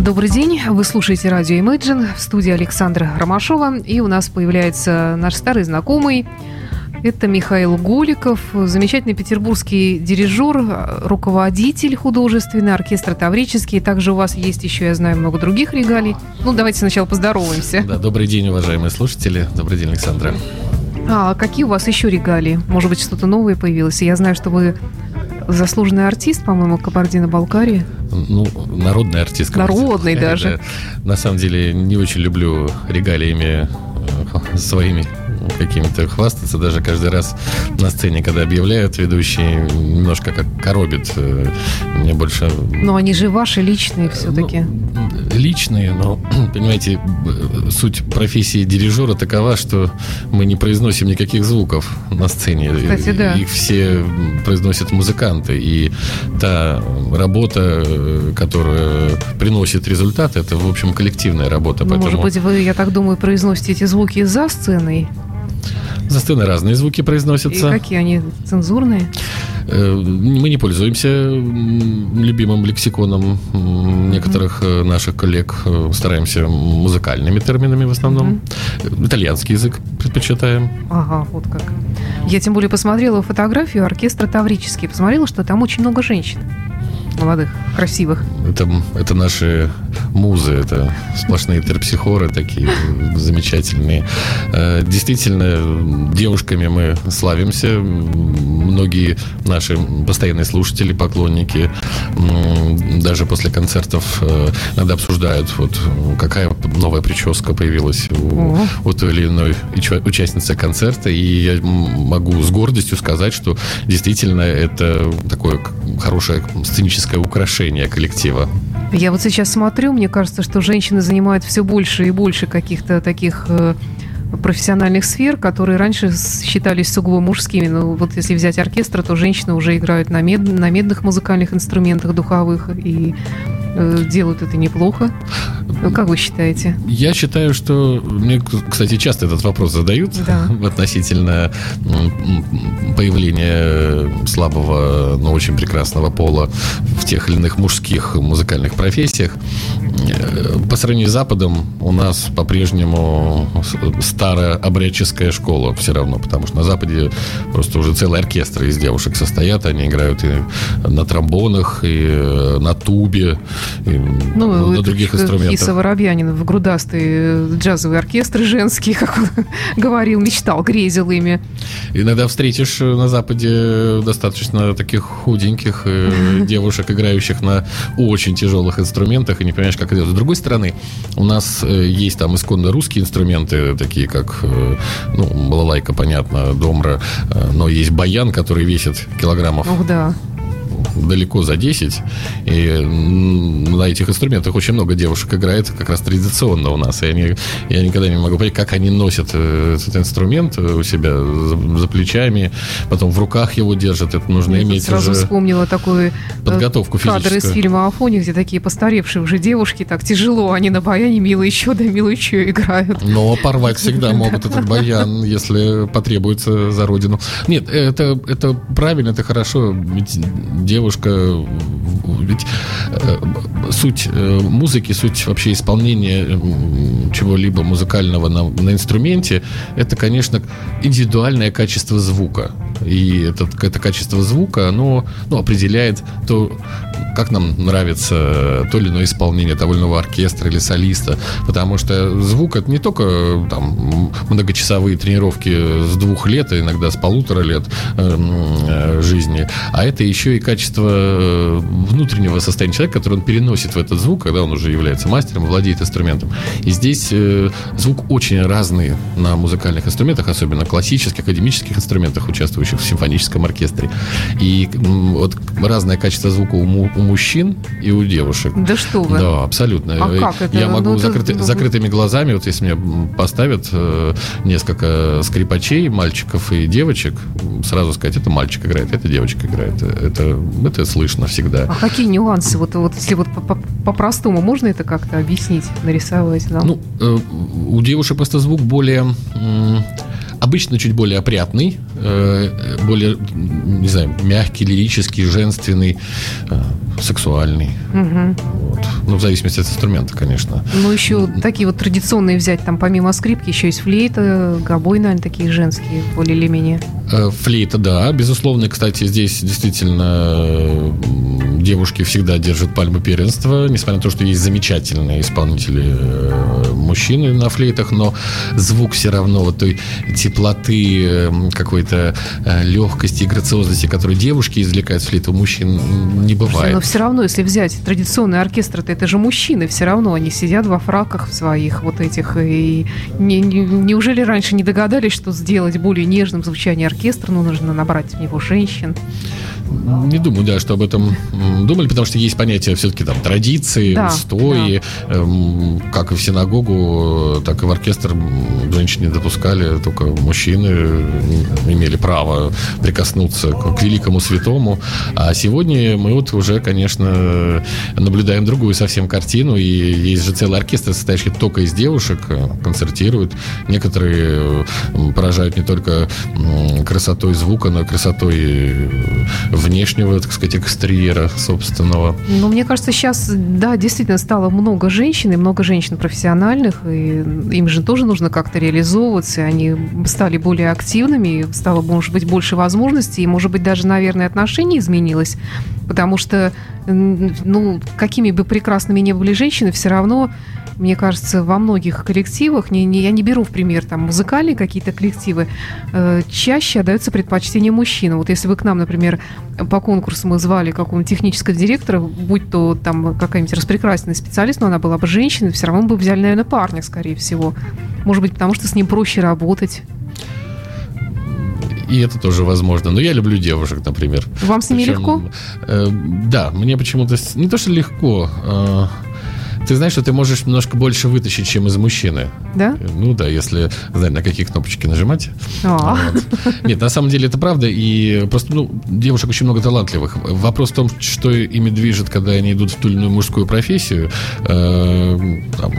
Добрый день, вы слушаете радио Imagine в студии Александра Ромашова, и у нас появляется наш старый знакомый, это Михаил Голиков, замечательный петербургский дирижер, руководитель художественный, оркестр Таврический. Также у вас есть еще, я знаю, много других регалий. Ну, давайте сначала поздороваемся. Да, добрый день, уважаемые слушатели. Добрый день, Александра. А какие у вас еще регалии? Может быть, что-то новое появилось? Я знаю, что вы заслуженный артист, по-моему, Кабардино-Балкарии. Ну, народный артист. Народный даже. Да. На самом деле, не очень люблю регалиями э, своими какими-то хвастаться. Даже каждый раз на сцене, когда объявляют ведущие, немножко как коробит. Э, мне больше... Но они же ваши личные все-таки. Ну, личные, но, понимаете, суть профессии дирижера такова, что мы не произносим никаких звуков на сцене. Кстати, да. Их все произносят музыканты. И та работа, э, которая приносит результат, это, в общем, коллективная работа. Ну, Поэтому... Может быть, вы, я так думаю, произносите эти звуки за сценой? За сценой разные звуки произносятся. И какие они? Цензурные? Э, мы не пользуемся любимым лексиконом некоторых э, наших коллег. Э, стараемся музыкальными терминами в основном. mm Итальянский язык предпочитаем. Ага, вот как. Я тем более посмотрела фотографию оркестра Таврический. Посмотрела, что там очень много женщин молодых, красивых. Это, это наши музы, это сплошные терпсихоры такие замечательные. Э, действительно, девушками мы славимся. Многие наши постоянные слушатели, поклонники, даже после концертов э, иногда обсуждают, вот какая новая прическа появилась у, у той или иной участницы концерта. И я могу с гордостью сказать, что действительно это такое хорошее сценическое украшение коллектива. Я вот сейчас смотрю, мне кажется, что женщины занимают все больше и больше каких-то таких э, профессиональных сфер, которые раньше считались сугубо мужскими. Но ну, вот если взять оркестр, то женщины уже играют на, мед, на медных музыкальных инструментах духовых и э, делают это неплохо. Ну, как вы считаете? Я считаю, что мне, кстати, часто этот вопрос задают да. относительно появления слабого, но очень прекрасного пола в тех или иных мужских музыкальных профессиях. Э, по сравнению с Западом у нас по-прежнему старая обрядческая школа все равно, потому что на Западе просто уже целый оркестр из девушек состоят, они играют и на тромбонах, и э, на тубе, и ну, на других инструментах. Иса Воробьянин в грудастый джазовый оркестр женский, как он говорил, мечтал, грезил ими. Иногда встретишь на Западе достаточно таких худеньких э, девушек, играющих на очень тяжелых инструментах, и не понимаешь, как это. С другой стороны, у нас э, есть там исконно русские инструменты, такие как, э, ну, балалайка, понятно, домра, но есть баян, который весит килограммов. Ух, да далеко за 10. И на этих инструментах очень много девушек играет как раз традиционно у нас. И они, я никогда не могу понять, как они носят э, этот инструмент у себя за, за плечами, потом в руках его держат. Это нужно я иметь сразу уже вспомнила такой э, подготовку кадр физическую. из фильма «Афоне», где такие постаревшие уже девушки, так тяжело, они на баяне мило еще да мило еще играют. Но порвать всегда могут этот баян, если потребуется за родину. Нет, это, это правильно, это хорошо. Ведь девушка, ведь э, суть э, музыки, суть вообще исполнения чего-либо музыкального на, на инструменте, это, конечно, индивидуальное качество звука. И это, это качество звука, оно ну, определяет то, как нам нравится то или иное исполнение того или иного оркестра или солиста. Потому что звук это не только там, многочасовые тренировки с двух лет, а иногда с полутора лет э, жизни, а это еще и качество э, внутреннего состояния человека, который он переносит в этот звук, когда он уже является мастером, владеет инструментом. И здесь э, звук очень разный на музыкальных инструментах, особенно классических, академических инструментах, участвующих в симфоническом оркестре. И вот разное качество звука у, у мужчин и у девушек. Да что вы? Да, абсолютно. А как это? Я могу ну, закрыты, это... закрытыми глазами, вот если мне поставят э, несколько скрипачей, мальчиков и девочек, сразу сказать, это мальчик играет, это девочка играет. Это, это слышно всегда. А какие нюансы? Вот, вот если вот по-простому можно это как-то объяснить, нарисовать? Да? Ну, э, у девушек просто звук более... Э, обычно чуть более опрятный, э, более, не знаю, мягкий, лирический, женственный, э, сексуальный. Угу. Вот. Ну, в зависимости от инструмента, конечно. Ну, еще такие вот традиционные взять, там помимо скрипки еще есть флейта, гобой, наверное, такие женские, более или менее. Э, флейта, да, безусловно. Кстати, здесь действительно девушки всегда держат пальму первенства, несмотря на то, что есть замечательные исполнители э, мужчины на флейтах, но звук все равно вот той теплоты, э, какой-то легкости и грациозности, которую девушки извлекают с флейты, у мужчин не бывает. Но все равно, если взять традиционный оркестр, то это же мужчины, все равно они сидят во фраках своих вот этих. И не, не, неужели раньше не догадались, что сделать более нежным звучание оркестра? оркестр, ну, нужно набрать в него женщин. Не думаю, да, что об этом думали, потому что есть понятие все-таки там традиции, да, устои. Да. Эм, как и в синагогу, так и в оркестр женщин не допускали, только мужчины имели право прикоснуться к, к великому святому. А сегодня мы вот уже, конечно, наблюдаем другую совсем картину, и есть же целый оркестр, состоящий только из девушек, концертируют. Некоторые поражают не только красотой звука, но и красотой внешнего, так сказать, экстерьера собственного. Ну, мне кажется, сейчас, да, действительно стало много женщин, и много женщин профессиональных, и им же тоже нужно как-то реализовываться, они стали более активными, стало, может быть, больше возможностей, и, может быть, даже, наверное, отношение изменилось, потому что, ну, какими бы прекрасными ни были женщины, все равно мне кажется, во многих коллективах, не, не, я не беру в пример там музыкальные какие-то коллективы, э, чаще отдается предпочтение мужчинам. Вот если бы к нам, например, по конкурсу мы звали какого-нибудь технического директора, будь то там какая-нибудь распрекрасная специалист, но она была бы женщиной, все равно бы взяли, наверное, парня, скорее всего. Может быть, потому что с ним проще работать. И это тоже возможно. Но я люблю девушек, например. Вам с ними Причем, легко? Э, да, мне почему-то не то, что легко. Э, ты знаешь, что ты можешь немножко больше вытащить, чем из мужчины. Да? Ну да, если, знаю, на какие кнопочки нажимать. А. Вот. Нет, на самом деле это правда. И просто, ну, девушек очень много талантливых. Вопрос в том, что ими движет, когда они идут в ту или иную мужскую профессию. Э, там,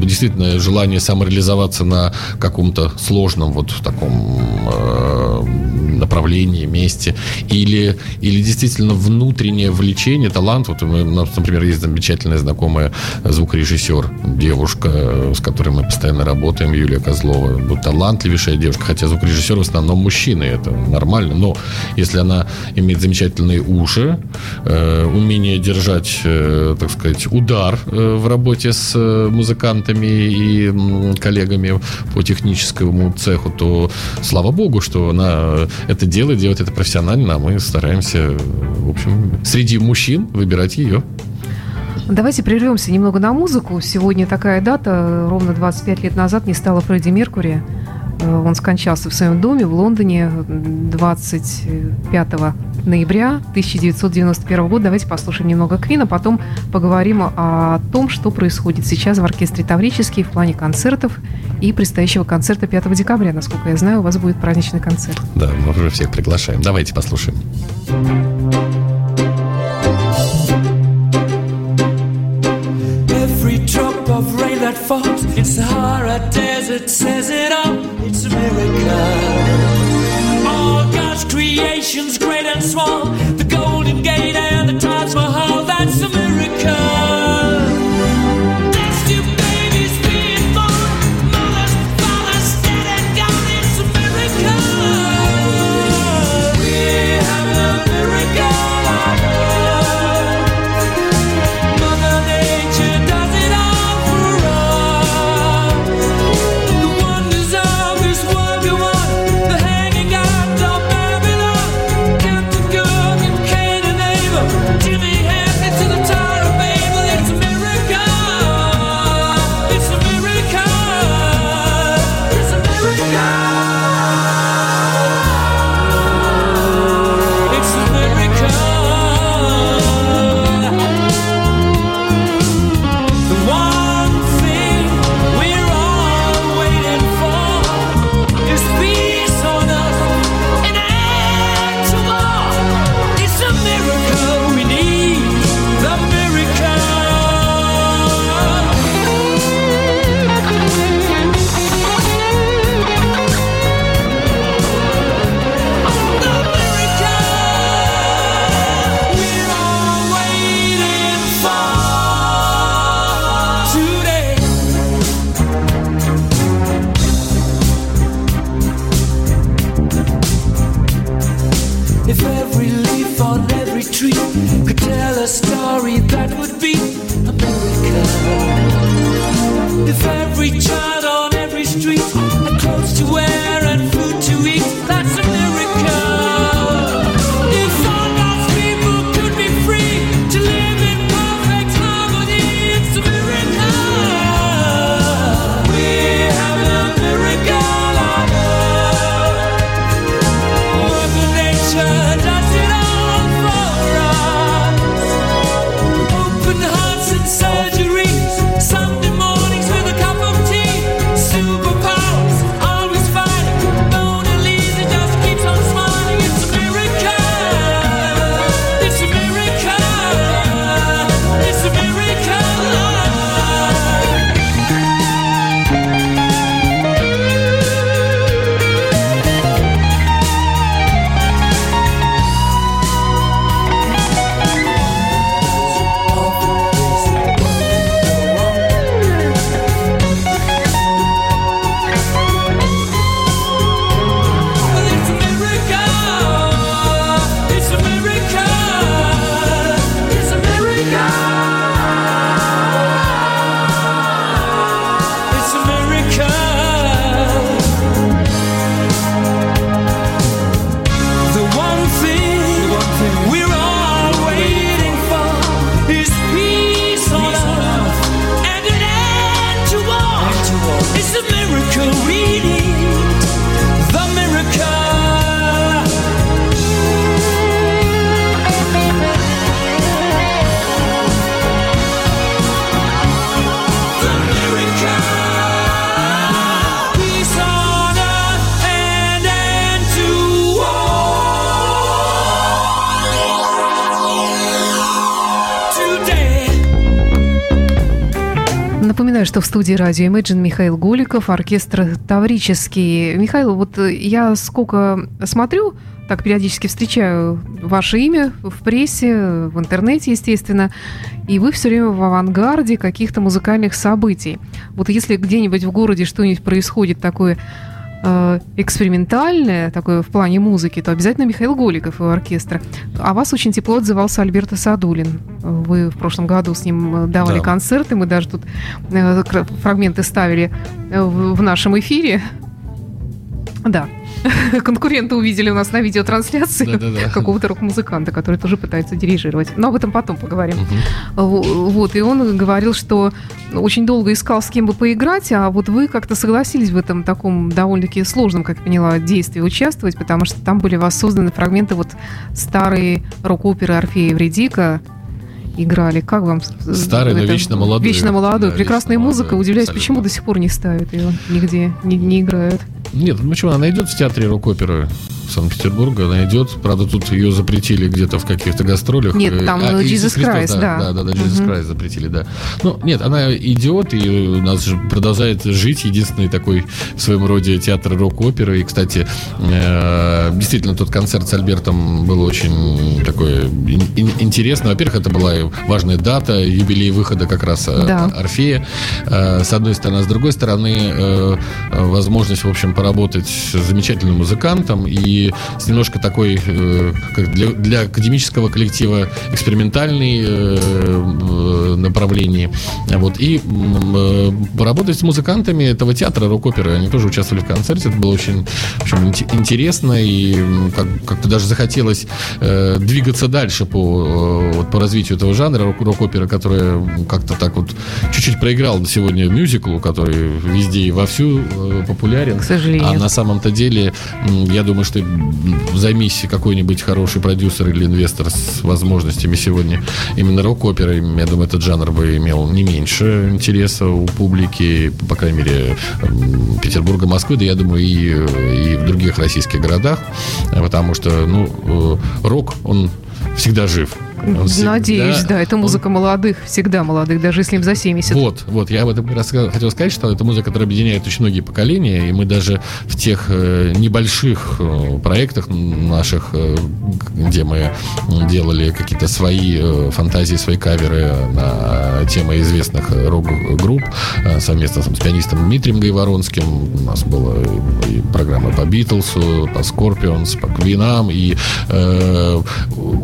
действительно, желание самореализоваться на каком-то сложном вот таком э, направлении, месте. Или, или действительно внутреннее влечение, талант. Вот у нас, например, есть замечательная знакомая звукорежиссер, девушка, с которой мы постоянно работаем, Юлия Козлова. Талантливейшая девушка, хотя звукорежиссер в основном мужчины, это нормально. Но если она имеет замечательные уши, э, умение держать, э, так сказать, удар э, в работе с музыкантами и коллегами по техническому цеху, то слава богу, что она это делает, делает это профессионально, а мы стараемся, в общем, среди мужчин выбирать ее. Давайте прервемся немного на музыку. Сегодня такая дата, ровно 25 лет назад не стало Фредди Меркури. Э, он скончался в своем доме в Лондоне 25 ноября 1991 года. Давайте послушаем немного Квина, потом поговорим о том, что происходит сейчас в оркестре Таврический в плане концертов и предстоящего концерта 5 декабря. Насколько я знаю, у вас будет праздничный концерт. Да, мы уже всех приглашаем. Давайте послушаем. Falls in Sahara Desert says it all. It's a miracle. All God's creations, great and small, the Golden Gate and the Taj Mahal, leaf on every tree could tell a story that would be America. If every child что в студии радио Imagine Михаил Голиков, оркестр Таврический. Михаил, вот э, я сколько смотрю, так периодически встречаю ваше имя в прессе, в интернете, естественно, и вы все время в авангарде каких-то музыкальных событий. Вот если где-нибудь в городе что-нибудь происходит такое э, экспериментальное, такое в плане музыки, то обязательно Михаил Голиков и оркестра. О вас очень тепло отзывался Альберто Садулин. Вы в прошлом году с ним э, давали Да. концерты, мы даже тут э, фрагменты ставили э, в в нашем эфире. Да. Конкуренты увидели у нас на видеотрансляции Да-да-да. какого-то рок-музыканта, который тоже пытается дирижировать. Но об этом потом поговорим. Вот, и он говорил, что очень долго искал, с кем бы поиграть, а вот вы как-то согласились в этом таком довольно-таки сложном, как я поняла, действии участвовать, потому что там были воссозданы фрагменты вот старые рок-оперы Орфея и Евредика, играли. Как вам? Старый, но это- вечно молодой. Вечно молодой. Да, Прекрасная вечно музыка. молодой, Удивляюсь, абсолютно. почему до сих пор не ставят ее нигде, не, не играют. Нет, ну почему? Она идет в театре рок-оперы Санкт-Петербурга, она идет. Правда, тут ее запретили где-то в каких-то гастролях. Нет, Э, там, а, э, Jesus Христос, Christ, да. Да, да, да, Jesus Мгм. Christ запретили, да. Ну, нет, она идет, и у нас же продолжает жить единственный такой в своем роде театр рок-оперы. И, кстати, э, действительно, тот концерт с Альбертом был очень такой ин- ин- интересный. Во-первых, это была важная дата, юбилей выхода как раз Да. Орфея, э, с одной стороны. А с другой стороны, э, возможность, в общем, поработать с замечательным музыкантом и с немножко такой, э, как для, для академического коллектива, экспериментальный э, направлении. Вот. И э, поработать с музыкантами этого театра рок-оперы. Они тоже участвовали в концерте. Это было очень, в общем, инте- интересно и как, как-то даже захотелось э, двигаться дальше по, э, вот, по развитию этого жанра рок- рок-оперы, которая как-то так вот чуть-чуть проиграл на сегодня мюзиклу, который везде и вовсю э, популярен. К сожалению. А на самом-то деле, я думаю, что займись какой-нибудь хороший продюсер или инвестор с возможностями сегодня именно рок-оперы, я думаю, этот жанр бы имел не меньше интереса у публики, по крайней мере, Петербурга, Москвы, да я думаю, и, и в других российских городах, потому что, ну, э, рок, он всегда жив. Он всегда- Надеюсь, да. Это он музыка молодых, всегда молодых, даже если им за 70. вот, вот, я об этом как раз хотел сказать, что это музыка, которая объединяет очень многие поколения, и мы даже в тех э, небольших э, проектах наших, э, где мы делали какие-то свои фантазии, свои каверы на темы известных рок-групп совместно с пианистом Дмитрием Гайворонским. У нас была и программа по Битлсу, по Скорпионс, по Квинам, и э,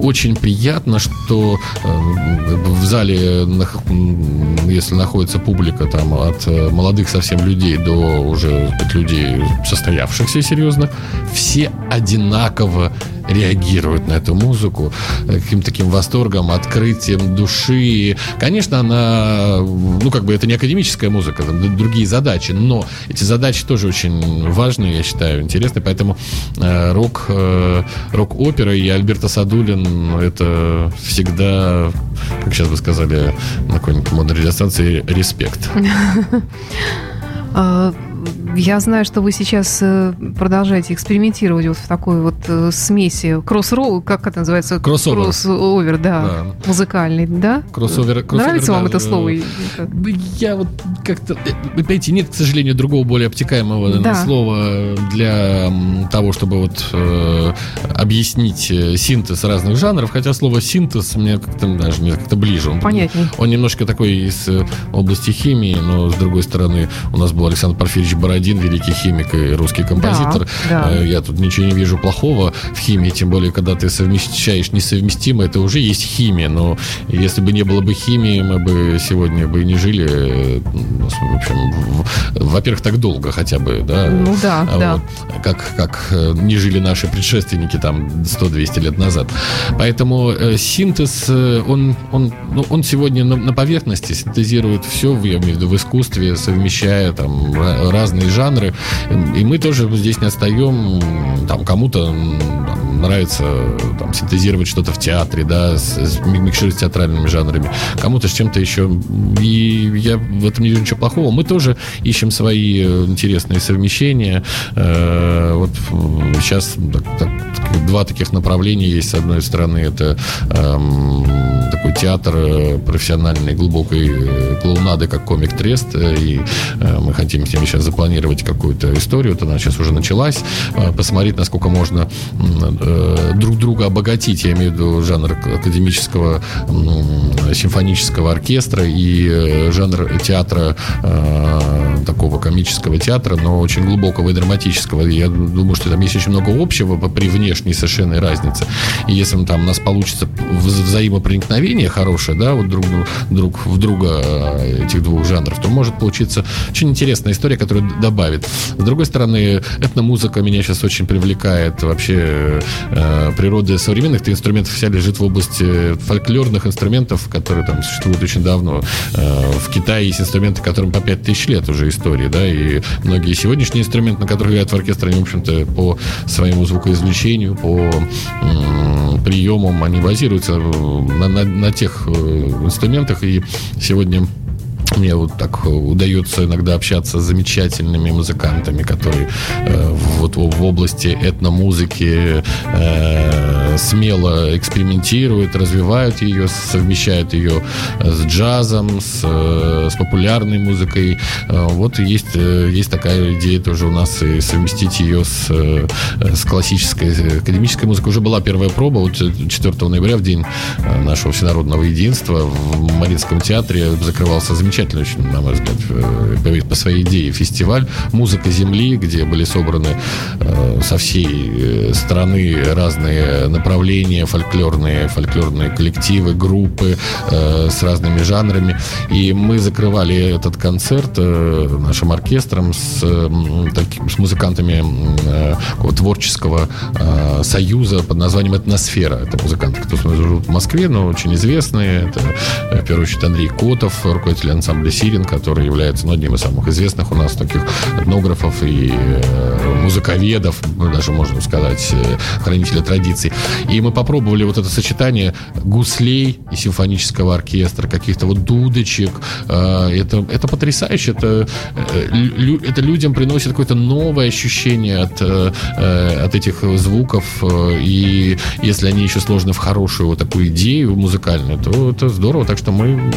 очень приятно, что что э, в зале, если находится публика там от э, молодых совсем людей до уже людей состоявшихся серьезно, все одинаково реагируют на эту музыку э, каким-то таким восторгом, открытием души. Конечно, она, ну, как бы это не академическая музыка, там другие задачи, но эти задачи тоже очень важные, я считаю, интересные, поэтому э, рок, э, рок-опера и Альберто Садулин это всегда, как сейчас бы сказали на какой-нибудь модной радиостанции, респект. Я знаю, что вы сейчас э, продолжаете экспериментировать вот в такой вот э, смеси кроссроу, как это называется? Кроссовер. Кроссовер, да, Да. музыкальный, да? Кроссовер, кроссовер, Нравится вам да, это э, слово? Да Я вот как-то... э, понимаете, нет, к сожалению, другого более обтекаемого Да. слова для того, чтобы вот э, объяснить э, синтез разных жанров, хотя слово синтез мне как-то даже мне как-то ближе. Он, Понятней. Он немножко такой из э, области химии, но с другой стороны у нас был Александр Порфирьевич Бородин, великий химик и русский композитор. да. Э, Я тут ничего не вижу плохого в химии, тем более, когда ты совмещаешь несовместимое, это уже есть химия. Но если бы не было бы химии, мы бы сегодня бы не жили, э, ну, в общем, во-первых, так долго хотя бы, да. Ну да, А да. вот, как, как э, не жили наши предшественники там 100-200 лет назад. Поэтому синтез, он, он, ну, он сегодня на, на поверхности синтезирует все, я имею в виду в искусстве, совмещая там ра- разные жанры. И мы тоже здесь не отстаем. Там кому-то нравится там, синтезировать что-то в театре, да, с, с ми- микшировать с театральными жанрами. Кому-то с чем-то еще. И я в этом не вижу ничего плохого. Мы тоже ищем свои э, интересные совмещения. Э, Вот сейчас так- так- два таких направления есть. С одной стороны, это эм, такой театр э, профессиональной глубокой э, клоунады, как комик Трест. Э, И э, мы хотим с ними сейчас запланировать какую-то историю. Вот она сейчас уже началась. Э, Посмотреть, насколько можно э, друг друга обогатить. Я имею в виду жанр академического м, симфонического оркестра и э, жанр театра э, такого комического театра, но очень глубокого и драматического. Я думаю, что там есть очень много общего при внешней совершенной разнице. И если там у нас получится вз- взаимопроникновение хорошее, да, вот друг, друг в друга э, этих двух жанров, то может получиться очень интересная история, которая добавит. С другой стороны, этномузыка меня сейчас очень привлекает. Вообще э, природа современных инструментов вся лежит в области фольклорных инструментов, которые там существуют очень давно. Э, в Китае есть инструменты, которым по 5000 лет уже истории, да, и многие сегодняшние инструменты, на которых играют в оркестре, они, в общем-то, по своему звукоизвлечению, по приемам, они базируются на, на- на тех э, инструментах, и сегодня мне вот так удается иногда общаться с замечательными музыкантами, которые э, вот в области этномузыки э, смело экспериментируют, развивают ее, совмещают ее с джазом, с, э, с популярной музыкой. Э, вот есть, э, есть такая идея тоже у нас и совместить ее с, э, с классической э, академической музыкой. Уже была первая проба, вот 4 ноября, в день э, нашего всенародного единства в Мариинском театре закрывался замечательный очень, на мой взгляд, э, по- своей идее фестиваль «Музыка земли», где были собраны э, со всей э, страны разные фольклорные, фольклорные коллективы, группы э, с разными жанрами. И мы закрывали этот концерт э, нашим оркестром с, м, таким- с музыкантами э, творческого э, союза под названием «Этносфера». Это музыканты, кто живут в Москве, но очень известные. Это, э, в первую очередь, Андрей Котов, руководитель ансамбля «Сирин», который является ну, одним из самых известных у нас таких этнографов и э, музыковедов, ну, даже можно сказать, э, хранителя традиций. И мы попробовали вот это сочетание гуслей и симфонического оркестра, каких-то вот дудочек. Э, Это, это потрясающе. Это, э, это людям приносит какое-то новое ощущение от, э, от этих звуков. И если они еще сложены в хорошую вот такую идею музыкальную, то это здорово. Так что мы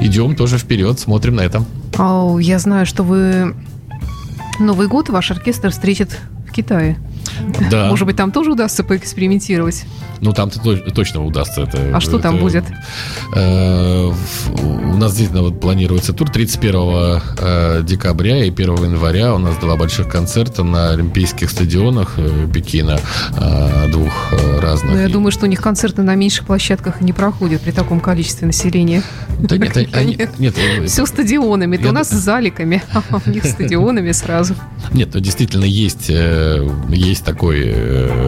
идем тоже вперед, смотрим на это. Ау, я знаю, что вы Новый год ваш оркестр встретит в Китае. Да. Может быть, там тоже удастся поэкспериментировать? Ну, там-то то- точно удастся это. А что там это, будет? э, у нас действительно вот планируется тур 31 э, декабря и 1 января. У нас два больших концерта на Олимпийских стадионах э, Пекина, э, двух э, разных. Ну, я думаю, что у них концерты на меньших площадках не проходят при таком количестве населения. Да нет, они- нет, э, Все стадионами. Это у нас с заликами, а у них стадионами сразу. Нет, действительно есть, э, есть такой, э,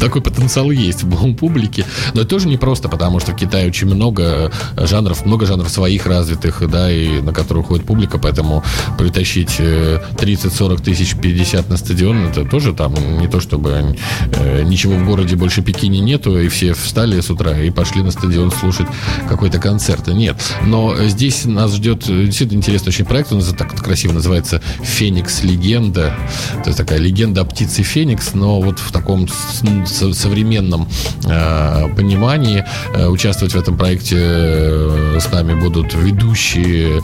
такой потенциал есть у публики, но это тоже непросто, потому что в Китае очень много жанров, много жанров своих развитых, да, и на которые уходит публика, поэтому притащить э, 30-40 тысяч 50 на стадион, это тоже там не то, чтобы э, ничего в городе больше Пекине нету, и все встали с утра и пошли на стадион слушать какой-то концерт. Нет, но здесь нас ждет э, действительно интересный очень проект, он так красиво называется «Феникс Легенда», то есть такая легенда о птице Феникс, но вот в таком с- современном э, понимании э, участвовать в этом проекте э, с нами будут ведущие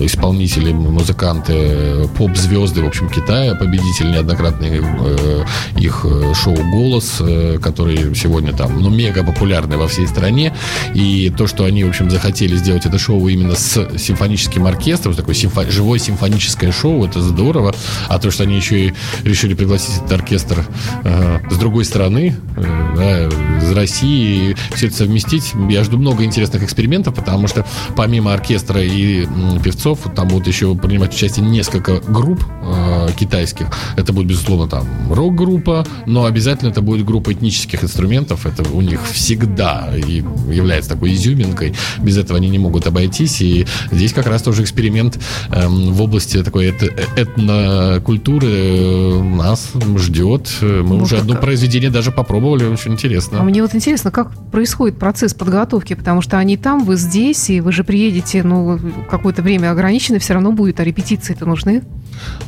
исполнители, музыканты, поп-звезды, в общем, Китая, победители неоднократные э, их шоу «Голос», который сегодня там, ну, мега популярный во всей стране, и то, что они, в общем, захотели сделать это шоу именно с симфоническим оркестром, такое симфо- живое симфоническое шоу, это здорово, а то, что они еще и решили пригласить этот оркестр э, с другой стороны, э, да, из России, все это совместить, я жду много интересных экспериментов, потому что помимо оркестра и м, певцов, там будут еще принимать участие несколько групп э, китайских. Это будет, безусловно, там рок-группа, но обязательно это будет группа этнических инструментов. Это у них всегда и является такой изюминкой. Без этого они не могут обойтись. И здесь как раз тоже эксперимент эм, в области такой эт- этнокультуры э, нас ждет. Мы Ну, уже одно произведение даже попробовали, очень интересно. А мне вот интересно, как происходит процесс подготовки, потому что они там, вы здесь, и вы же приедете, ну, какое-то время ограничено, все равно будет, а репетиции-то нужны.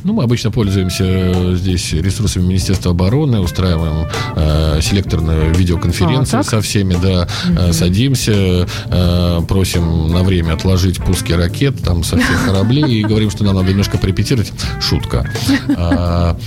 Ну, мы обычно пользуемся э, здесь ресурсами Министерства обороны, устраиваем э, селекторную видеоконференцию А, так? со всеми, да, э, садимся, э, просим на время отложить пуски ракет там со всех кораблей и говорим, что нам надо немножко порепетировать. Шутка. А,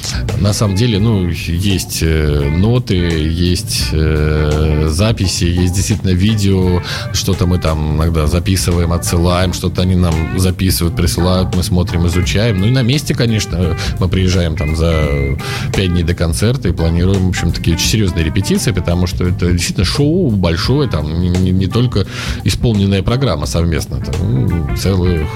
на самом деле, ну, есть э, ноты, есть э, записи, есть действительно видео, что-то мы там иногда записываем, отсылаем, что-то они нам записывают, присылают, мы смотрим, изучаем. Ну и на месте, конечно, мы приезжаем там за пять дней до концерта и планируем, в общем, такие очень серьезные репетиции, потому что это действительно шоу большое, там не, не- только исполненная программа совместно, там ну, целых,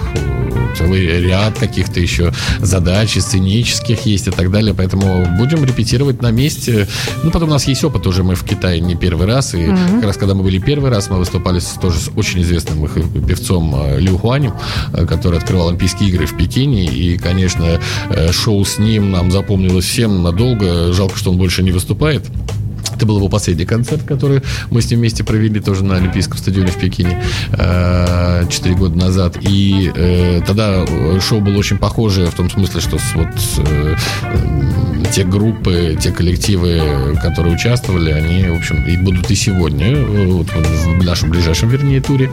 целый ряд каких-то еще задач сценических есть и так далее, поэтому будем репетировать на месте. Ну, потом у нас есть опыт уже, мы в Китае не первый раз, и как раз когда мы были первый раз, мы выступали с, тоже с очень известным их певцом э, Лю Хуанем, э, который открывал Олимпийские игры в Пекине, и, конечно, э, шоу с ним нам запомнилось всем надолго, жалко, что он больше не выступает. Это был его последний концерт, который мы с ним вместе провели тоже на Олимпийском стадионе в Пекине четыре года назад. И э, тогда шоу было очень похоже в том смысле, что с- вот э, те группы, те коллективы, которые участвовали, они, в общем, и будут и сегодня, э, вот в нашем ближайшем, вернее, туре.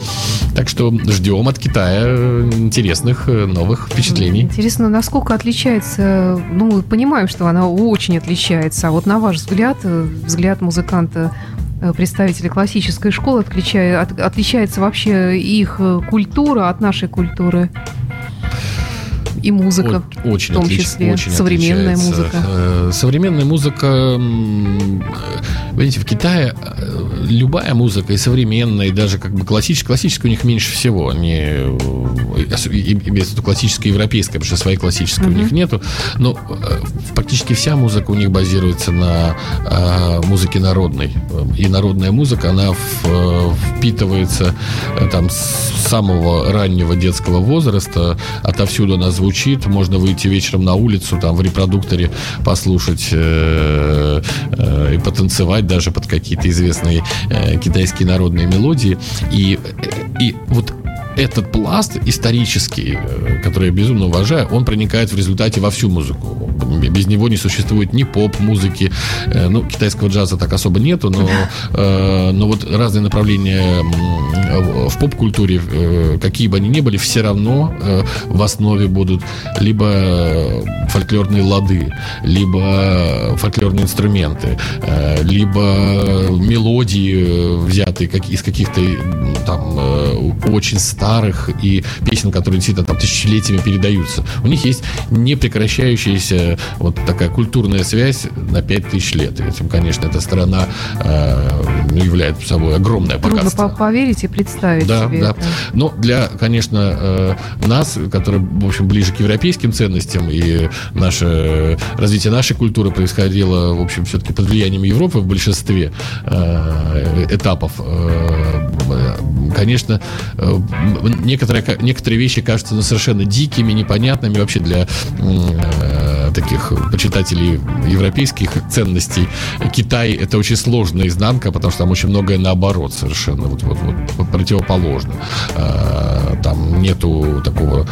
Так что ждем от Китая интересных э, новых впечатлений. Интересно, насколько отличается, ну, мы понимаем, что она очень отличается, а вот на ваш взгляд, э, взгляд музыканта, представителя классической школы, отличается вообще их культура от нашей культуры? И музыка. О- очень в том отлич- числе очень современная отличается. музыка. Э, Современная музыка, видите, в Китае э, любая музыка, и современная, и даже как бы классическая, классическая у них меньше всего. Они, э, имеется в виду классическая европейская, потому что своей классической у них нету. Но практически вся музыка у них базируется на музыке народной. И народная музыка, она в- э, впитывается э, там с самого раннего детского возраста, отовсюду она звучит, можно выйти вечером на улицу, там в репродукторе послушать э, э, и потанцевать даже под какие-то известные китайские народные мелодии. И, и вот этот пласт исторический, э, который я безумно уважаю, он проникает в результате во всю музыку. Без него не существует ни поп-музыки, э, ну, китайского джаза так особо нету, но, э, но вот разные направления в поп-культуре, какие бы они ни были, все равно в основе будут либо фольклорные лады, либо фольклорные инструменты, либо мелодии, взятые из каких-то там очень старых и песен, которые действительно там тысячелетиями передаются. У них есть непрекращающаяся вот такая культурная связь на 5000 лет. И этим, конечно, эта страна э, является собой огромное Трудно богатство. по- поверить и представить Да, себе да. это. Но для, конечно, э, нас, которые, в общем, ближе к европейским ценностям, и наше развитие нашей культуры происходило, в общем, все-таки под влиянием Европы в большинстве э, этапов. э, Конечно, э, некоторые, некоторые вещи кажутся ну, совершенно дикими, непонятными вообще для э, таких почитателей европейских ценностей. Китай это очень сложная изнанка, потому что там очень многое наоборот совершенно, вот, вот, вот противоположно. Э, Там нету такого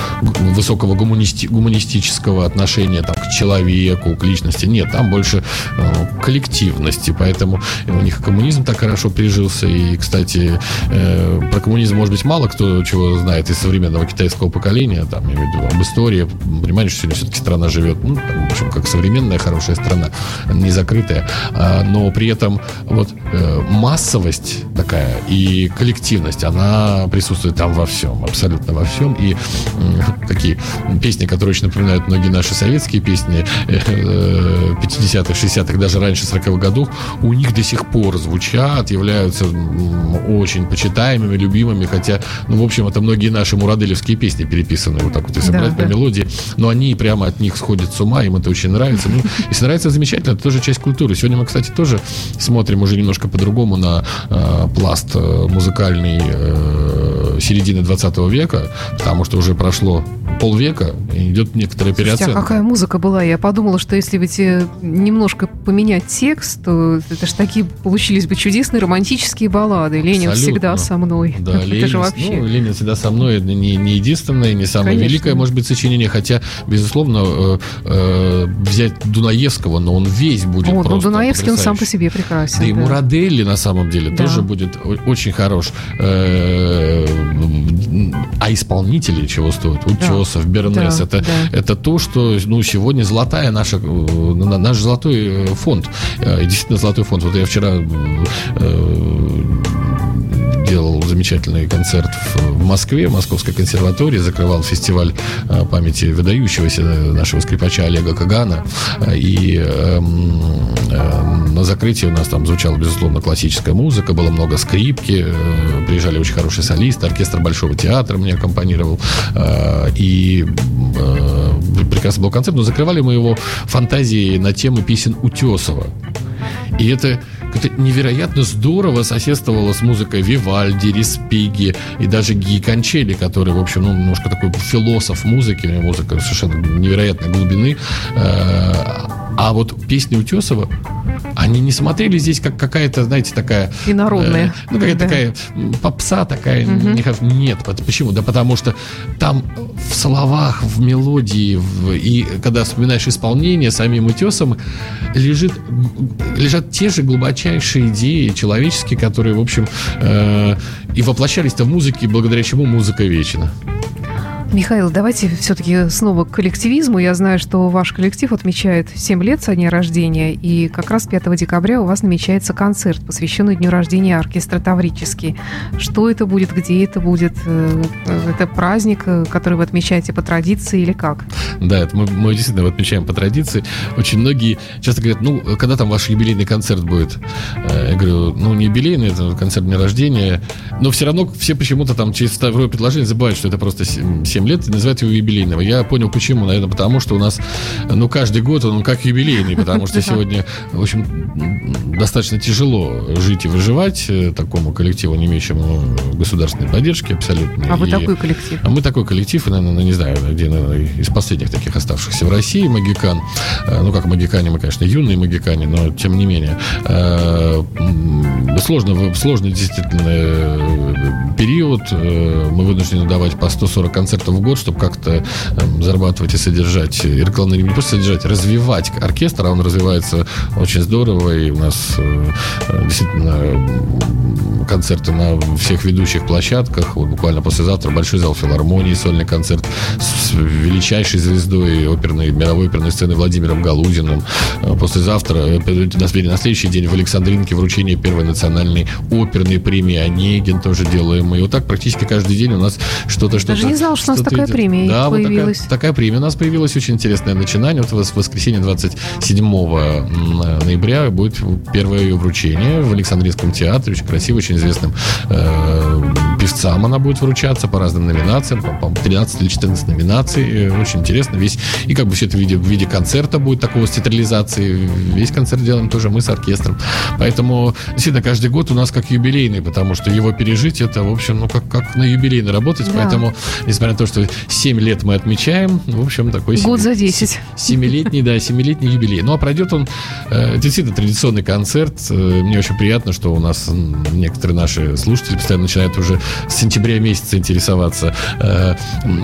высокого гуманисти- гуманистического отношения там, к человеку, к личности. Нет, там больше э, коллективности, поэтому у них коммунизм так хорошо прижился. И, кстати, э, про коммунизм, может быть, мало кто чего знает из современного китайского поколения, там, я имею в виду, об истории. Понимаешь, что сегодня все-таки страна живет, ну, в общем, как современная хорошая страна, не закрытая, А, но при этом вот э, массовость такая и коллективность, она присутствует там во всем, абсолютно во всем. И такие песни, которые очень напоминают многие наши советские песни э, э, 50-х, 60-х, даже раньше 40-х годов, у них до сих пор звучат, являются очень почитаемыми, любимыми, хотя, ну, в общем, это многие наши мураделевские песни переписаны вот так вот, если Да, брать по да. мелодии, но они прямо от них сходят с ума, им это очень нравится. Ну, если нравится, замечательно, это тоже часть культуры. Сегодня мы, кстати, тоже смотрим уже немножко по-другому на э, пласт э, музыкальный э, середины 20 века, потому что уже прошло полвека, и идет некоторая Слушайте, а переоценка. какая музыка была? Я подумала, что если ведь э, немножко поменять текст, то это же такие получились бы чудесные романтические баллады. Ленин Абсолютно. всегда со мной. Да, это Ленин, же вообще. ну, Ленин всегда со мной, это не, не единственное, не самое Конечно. великое, может быть, сочинение, хотя, безусловно, э, э, взять Дунаевского, но он весь будет Вот, ну, просто Дунаевский, он сам по потрясающий. себе прекрасен. Да и да. Мураделли на самом деле Да. тоже будет о- очень хорош. Э, А исполнители чего стоят? Утесов, Бернес. Да, это, да. это то, что ну, сегодня золотая наша, э, на- наш золотой э, фонд. Э, Действительно золотой фонд. Вот я вчера делал замечательный концерт в, Москве, в Московской консерватории, закрывал фестиваль э, памяти выдающегося нашего скрипача Олега Кагана. Э, И эм, э, на закрытии у нас там звучала, безусловно, классическая музыка, было много скрипки, э, приезжали очень хорошие солисты, оркестр Большого театра мне аккомпанировал. Э, И э, прекрасный был концерт, но закрывали мы его фантазией на темы песен Утесова. И это это невероятно здорово соседствовало с музыкой Вивальди, Респиги и даже Ги Кончели, который, в общем, ну, немножко такой философ музыки, музыка совершенно невероятной глубины. Э, А вот песни Утесова, они не смотрели здесь как какая-то, знаете, такая... Инородная. э, ну, какая-то Да. такая попса такая. не хав- Нет, почему? Да потому что там в словах, в мелодии, в- и когда вспоминаешь исполнение самим утесом, лежит, лежат те же глубочайшие идеи человеческие, которые, в общем, э, и воплощались-то в музыке, благодаря чему музыка вечна. Михаил, давайте все-таки снова к коллективизму. Я знаю, что ваш коллектив отмечает 7 лет со дня рождения, и как раз 5 декабря у вас намечается концерт, посвященный дню рождения оркестра «Таврический». Что это будет, где это будет? Э, Это праздник, э, который вы отмечаете по традиции или как? Да, это мы, мы действительно отмечаем по традиции. Очень многие часто говорят, ну, когда там ваш юбилейный концерт будет? Э, Я говорю, ну, не юбилейный, это концерт дня рождения. Но все равно все почему-то там через второе предложение забывают, что это просто 7, лет и называют его юбилейным. Я понял, почему. Наверное, потому что у нас, ну, каждый год он как юбилейный, потому что сегодня, в общем, достаточно тяжело жить и выживать э, такому коллективу, не имеющему государственной поддержки абсолютно. А вы И- такой коллектив? а мы такой коллектив, наверное, не знаю, где наверное, из последних таких оставшихся в России, Магикан. Э, Ну, как Магикане, мы, конечно, юные Магикане, но тем не менее. Э, Сложно, сложный действительно период. Мы вынуждены давать по 140 концертов в год, чтобы как-то эм, зарабатывать и содержать, и рекламно не просто содержать, развивать оркестр, а он развивается очень здорово, и у нас э, э, действительно концерты на всех ведущих площадках. Вот буквально послезавтра Большой зал филармонии, сольный концерт с величайшей звездой оперной, мировой оперной сцены Владимиром Галудиным. Э, Послезавтра, э, на след- на следующий день в Александринке вручение первой национальной оперной премии «Онегин» тоже делаем. И вот так практически каждый день у нас что-то, что-то... Даже не знала, что у нас такая идет. премия Да, вот такая- появилась. такая премия у нас появилась. Очень интересное начинание. Вот в воскресенье 27 ноября будет первое ее вручение в Александрийском театре. Очень красиво, очень известным э, певцам она будет вручаться по разным номинациям. По- по 13 или 14 номинаций. Очень интересно. Весь, и как бы все это в виде, в виде концерта будет такого с театрализацией. Весь концерт делаем тоже мы с оркестром. Поэтому действительно каждый год у нас как юбилейный, потому что его пережить это, в общем, ну как, как на юбилейно работать. Да. Поэтому, несмотря на то, что 7 лет мы отмечаем, в общем, такой Год семи- за 10. Семилетний, да, семилетний юбилей. Ну, а пройдет он э, действительно традиционный концерт. Э, Мне очень приятно, что у нас м, некоторые наши слушатели постоянно начинают уже с сентября месяца интересоваться, э,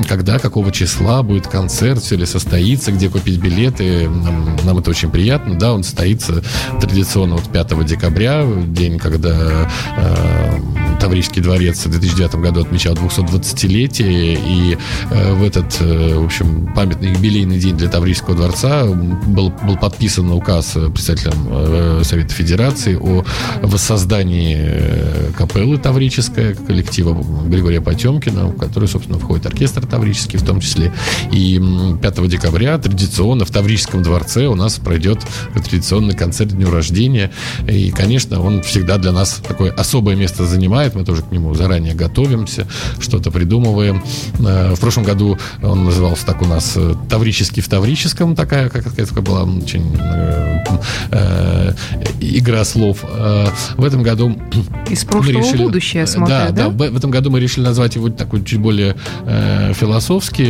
когда, какого числа будет концерт, все ли состоится, где купить билеты. Нам, нам это очень приятно. Да, он состоится традиционно вот 5 декабря, день, когда э, Таврический дворец в 2009 году отмечал 220-летие, и э, в этот, э, в общем, памятный юбилейный день для Таврического дворца был, был подписан указ председателем э, Совета Федерации о воссоздании капеллы Таврическая, коллектива Григория Потемкина, в который, собственно, входит оркестр Таврический в том числе. И м, 5 декабря традиционно в Таврическом дворце у нас пройдет традиционный концерт Дню рождения. И, конечно, он всегда для нас такое особое место занимает. Мы тоже к нему заранее готовимся, что-то придумываем. Э, В прошлом году он назывался так у нас э, «Таврический в Таврическом». Такая, как такая была очень э, э, игра слов. В этом году Из мы прошлого решили- будущее, смотрю, да, да? да, в, этом году мы решили назвать его такой чуть более э, философски.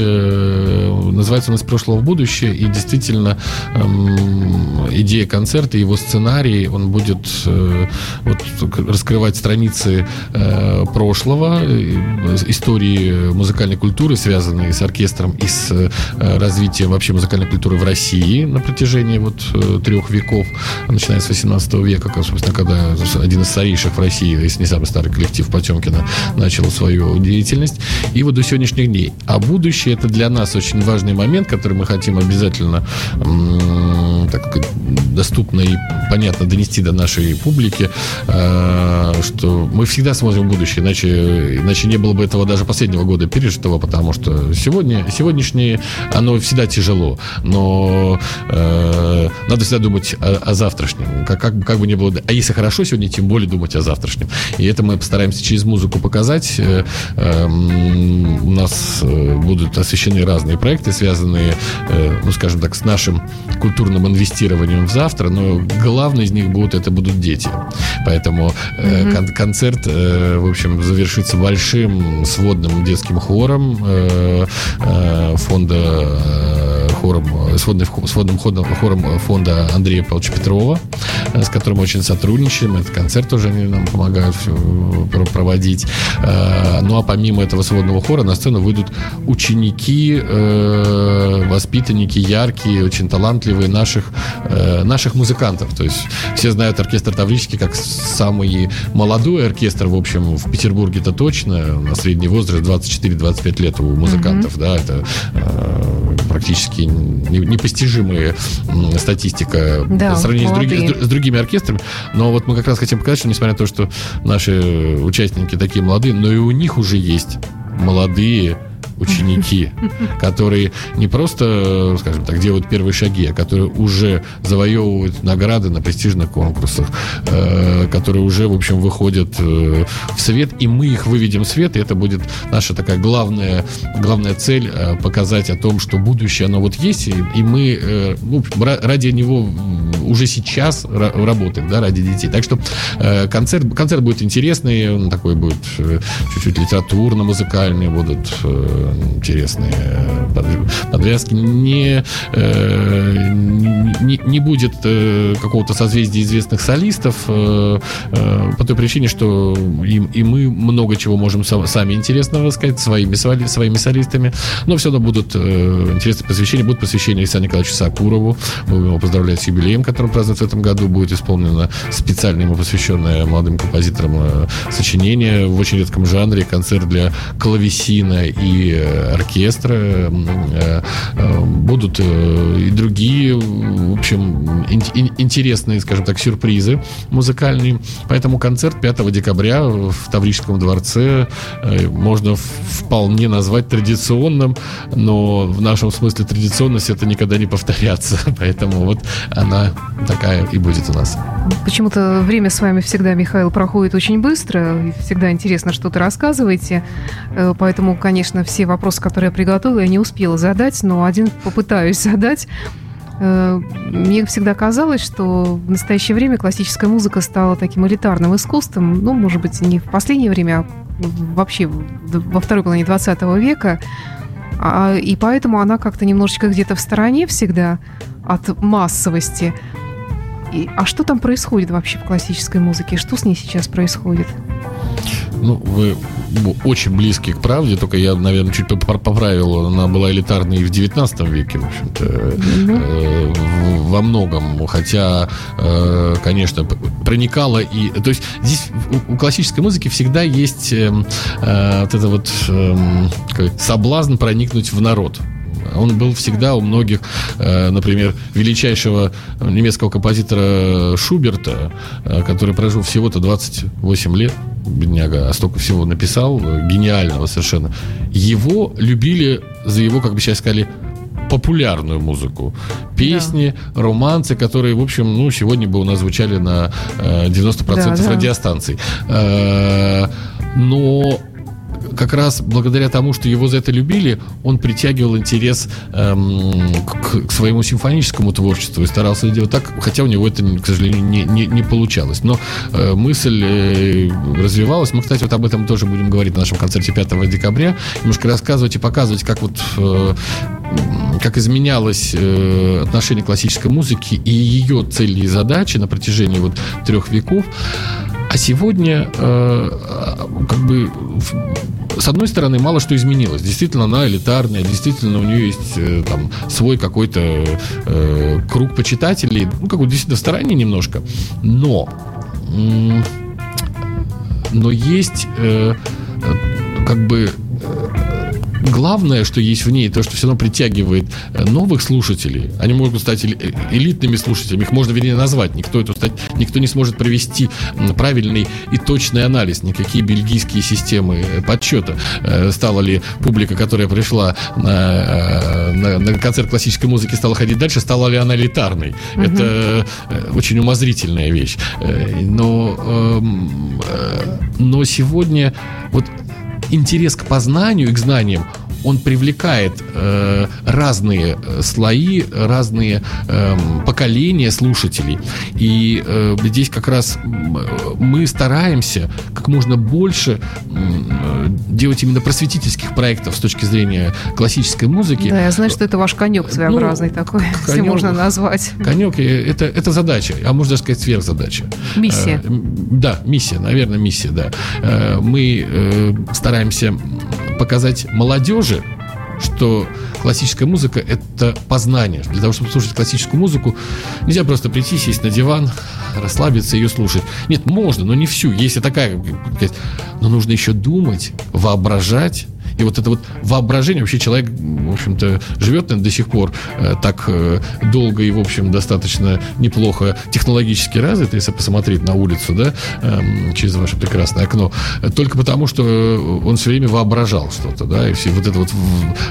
называется он «Из прошлого в будущее». И действительно, эм, идея концерта, его сценарий, он будет э, вот, раскрывать страницы э, прошлого, э, истории музыкальной культуры, связанные с оркестром и с э, развитием вообще музыкальной культуры в России на протяжении вот трех веков, начиная с 18 века, как, собственно, когда один из старейших в России, если не самый старый коллектив Потемкина, начал свою деятельность. И вот до сегодняшних дней. А будущее это для нас очень важный момент, который мы хотим обязательно м, так доступно и понятно донести до нашей публики, э, что мы всегда смотрим в будущее, иначе, иначе не было бы этого даже последнего года пережитого, потому что сегодня, сегодняшнее, оно всегда тяжело, но э, надо всегда думать о, о завтрашнем, как, как, как бы ни было, а если хорошо сегодня, тем более думать о завтрашнем. И это мы постараемся через музыку показать. Э, эм, У нас э, будут освещены разные проекты, связанные, э, ну, скажем так, с нашим культурным инвестированием в завтра, но главный из них будут, это будут дети. Поэтому э, кон- концерт, э, в общем, завершится большим сводным детским хором э, э, фонда э, хором, э, сводным, ходом, хором фонда Андрея Павловича Петрова, э, с которым мы очень сотрудничаем. Этот концерт тоже они нам помогают проводить. Э, Ну а помимо этого сводного хора на сцену выйдут ученики, э, воспитанники, яркие, очень талантливые наших, э, наших музыкантов. То есть все знают оркестр Таврический как самый молодой оркестр, в общем, в Петербурге это точно. На средний возраст 24-25 лет у музыкантов, да, это э, практически не- непостижимая статистика Да, по сравнению с, други- с с другими оркестрами. Но вот мы как раз хотим показать, что несмотря на то, что наши участники такие молодые, но и у них уже есть молодые ученики, которые не просто, скажем так, делают первые шаги, а которые уже завоевывают награды на престижных конкурсах, э, которые уже, в общем, выходят э, в свет, и мы их выведем в свет, и это будет наша такая главная, главная цель э, показать о том, что будущее, оно вот есть, и, мы э, ну, ра- ради него уже сейчас ра- работаем, да, ради детей. Так что э, концерт, концерт будет интересный, он такой будет э, чуть-чуть литературно-музыкальный, будут э, интересные под- подвязки. Не, э, не, не будет э, какого-то созвездия известных солистов э, э, по той причине, что и, и мы много чего можем са- сами интересного сказать своими, свои- своими солистами, но все равно будут э, интересные посвящения. Будут посвящения Александру Николаевичу Сакурову. Мы его поздравлять с юбилеем, который празднуется в этом году. Будет исполнено специально ему посвященное молодым композиторам э, сочинение в очень редком жанре, концерт для клавесина и оркестра. М, э, э, Будут э, и другие, в общем, ин- ин- интересные, скажем так, сюрпризы музыкальные. Поэтому концерт 5 декабря в Таврическом дворце можно вполне назвать традиционным, но в нашем смысле традиционность это никогда не повторяться. Поэтому вот она такая и будет у нас. Почему-то время с вами всегда, Михаил, проходит очень быстро. Всегда интересно, что то рассказываете. Поэтому, конечно, все вопросы, которые я приготовила, я не успела задать, но один попытаюсь задать. Э, Мне всегда казалось, что в настоящее время классическая музыка стала таким элитарным искусством. Ну, может быть, не в последнее время, а вообще во второй половине 20 века. А, И поэтому она как-то немножечко где-то в стороне всегда от массовости. И- а что там происходит вообще в классической музыке? Что с ней сейчас происходит? Ну, вы очень близки к правде, только я, наверное, чуть попра- поправил. Она была элитарной и в 19 веке, в общем-то, в- во многом. Хотя, э, конечно, проникала и... То есть здесь у, классической музыки всегда есть эм, э, вот это вот эм, соблазн проникнуть в народ. Он был всегда у многих, э, например, величайшего немецкого композитора Шуберта, э, который прожил всего-то 28 лет, бедняга, а столько всего написал, э, гениального совершенно. Его любили за его, как бы сейчас сказали, популярную музыку. Песни, романсы, которые, в общем, ну, сегодня бы у нас звучали на э, 90% Да, да. радиостанций. Но как раз благодаря тому, что его за это любили, он притягивал интерес эм, к, к своему симфоническому творчеству и старался делать так, хотя у него это, к сожалению, не, не, не получалось. Но э, мысль э, развивалась. Мы, кстати, вот об этом тоже будем говорить на нашем концерте 5 декабря. Немножко рассказывать и показывать, как вот э, как изменялось э, отношение классической музыки и ее цели и задачи на протяжении вот трех веков. А сегодня, э, э, как бы, с одной стороны, мало что изменилось. Действительно, она элитарная, действительно, у нее есть э, там свой какой-то э, круг почитателей, ну, как бы действительно в стороне немножко. Но, м, но есть э, э, как бы э, главное, что есть в ней, то, что все равно притягивает э, новых слушателей. Они могут стать э, элитными слушателями, их можно, вернее, назвать. Никто, это стать, никто не сможет провести правильный и точный анализ, никакие бельгийские системы э, подсчета. Стала ли публика, которая пришла на, на- на концерт классической музыки, стала ходить дальше, стала ли она элитарной. Это э, очень умозрительная вещь. Но, эм, но сегодня вот интерес к познанию и к знаниям он привлекает э, разные э, слои, разные эм, поколения слушателей. И э, здесь как раз э, мы стараемся как можно больше э, делать именно просветительских проектов с точки зрения классической музыки. Да, я знаю, что это ваш конек своеобразный Ну, такой, если конек. можно назвать. Конек э, это, это задача, а можно даже сказать сверхзадача. Миссия. Э, Да, миссия, наверное, миссия, да. Э, Мы э, стараемся показать молодежи, что классическая музыка – это познание. Для того, чтобы слушать классическую музыку, нельзя просто прийти, сесть на диван, расслабиться и ее слушать. Нет, можно, но не всю. Есть и такая, но нужно еще думать, воображать. И вот это вот воображение, вообще человек, в общем-то, живет наверное, до сих пор э, так э, долго и, в общем, достаточно неплохо технологически развит, если посмотреть на улицу, да, эм, через ваше прекрасное окно, э, только потому, что э, он все время воображал что-то, да, и все вот это вот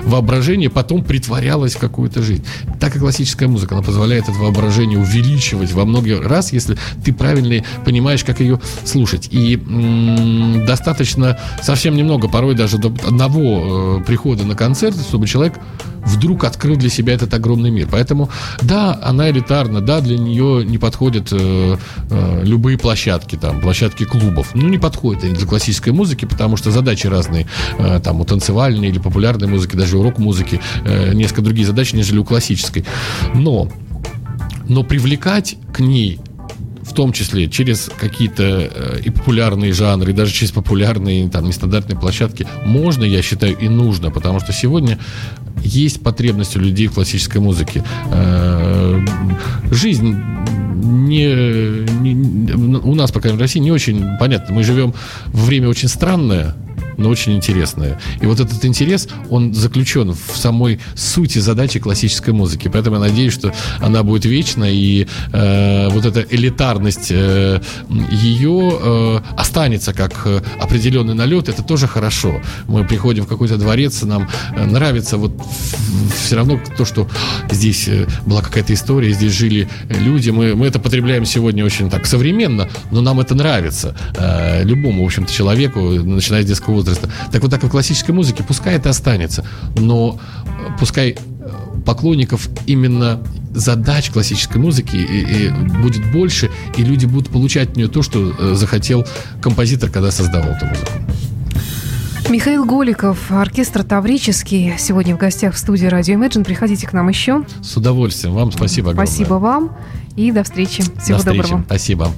воображение потом притворялось в какую-то жизнь. Так и классическая музыка, она позволяет это воображение увеличивать во много раз, если ты правильно понимаешь, как ее слушать. И достаточно совсем немного, порой даже до одного одного э, прихода на концерт, чтобы человек вдруг открыл для себя этот огромный мир. Поэтому, да, она элитарна, да, для нее не подходят э, э, любые площадки, там, площадки клубов. Ну, не подходят они для классической музыки, потому что задачи разные, э, там, у танцевальной или популярной музыки, даже у рок-музыки, э, несколько другие задачи, нежели у классической. Но, но привлекать к ней в том числе через какие-то э, и популярные жанры, и даже через популярные там нестандартные площадки, можно, я считаю, и нужно, потому что сегодня есть потребность у людей в классической музыке. Э, жизнь не, не- у нас, по крайней мере, в России не очень понятно. Мы живем в время очень странное, но очень интересное. И вот этот интерес, он заключен в самой сути задачи классической музыки. Поэтому я надеюсь, что она будет вечна, и э, вот эта элитарность э, ее э, останется как э, определенный налет. Это тоже хорошо. Мы приходим в какой-то дворец, нам э, нравится вот все равно то, что здесь э, была какая-то история, здесь жили люди. Мы, мы это потребляем сегодня очень так современно, но нам это нравится. Э, любому, в общем-то, человеку, начиная с детского возраста. Так вот так и в классической музыке, пускай это останется, но э, пускай э, поклонников именно задач классической музыки и, и будет больше, и люди будут получать от нее то, что э, захотел композитор, когда создавал эту музыку. Михаил Голиков, оркестр Таврический, сегодня в гостях в студии Radio Imagine. Приходите к нам еще. С удовольствием. Вам спасибо огромное. Спасибо вам и до встречи. Всего До встречи. доброго. Спасибо.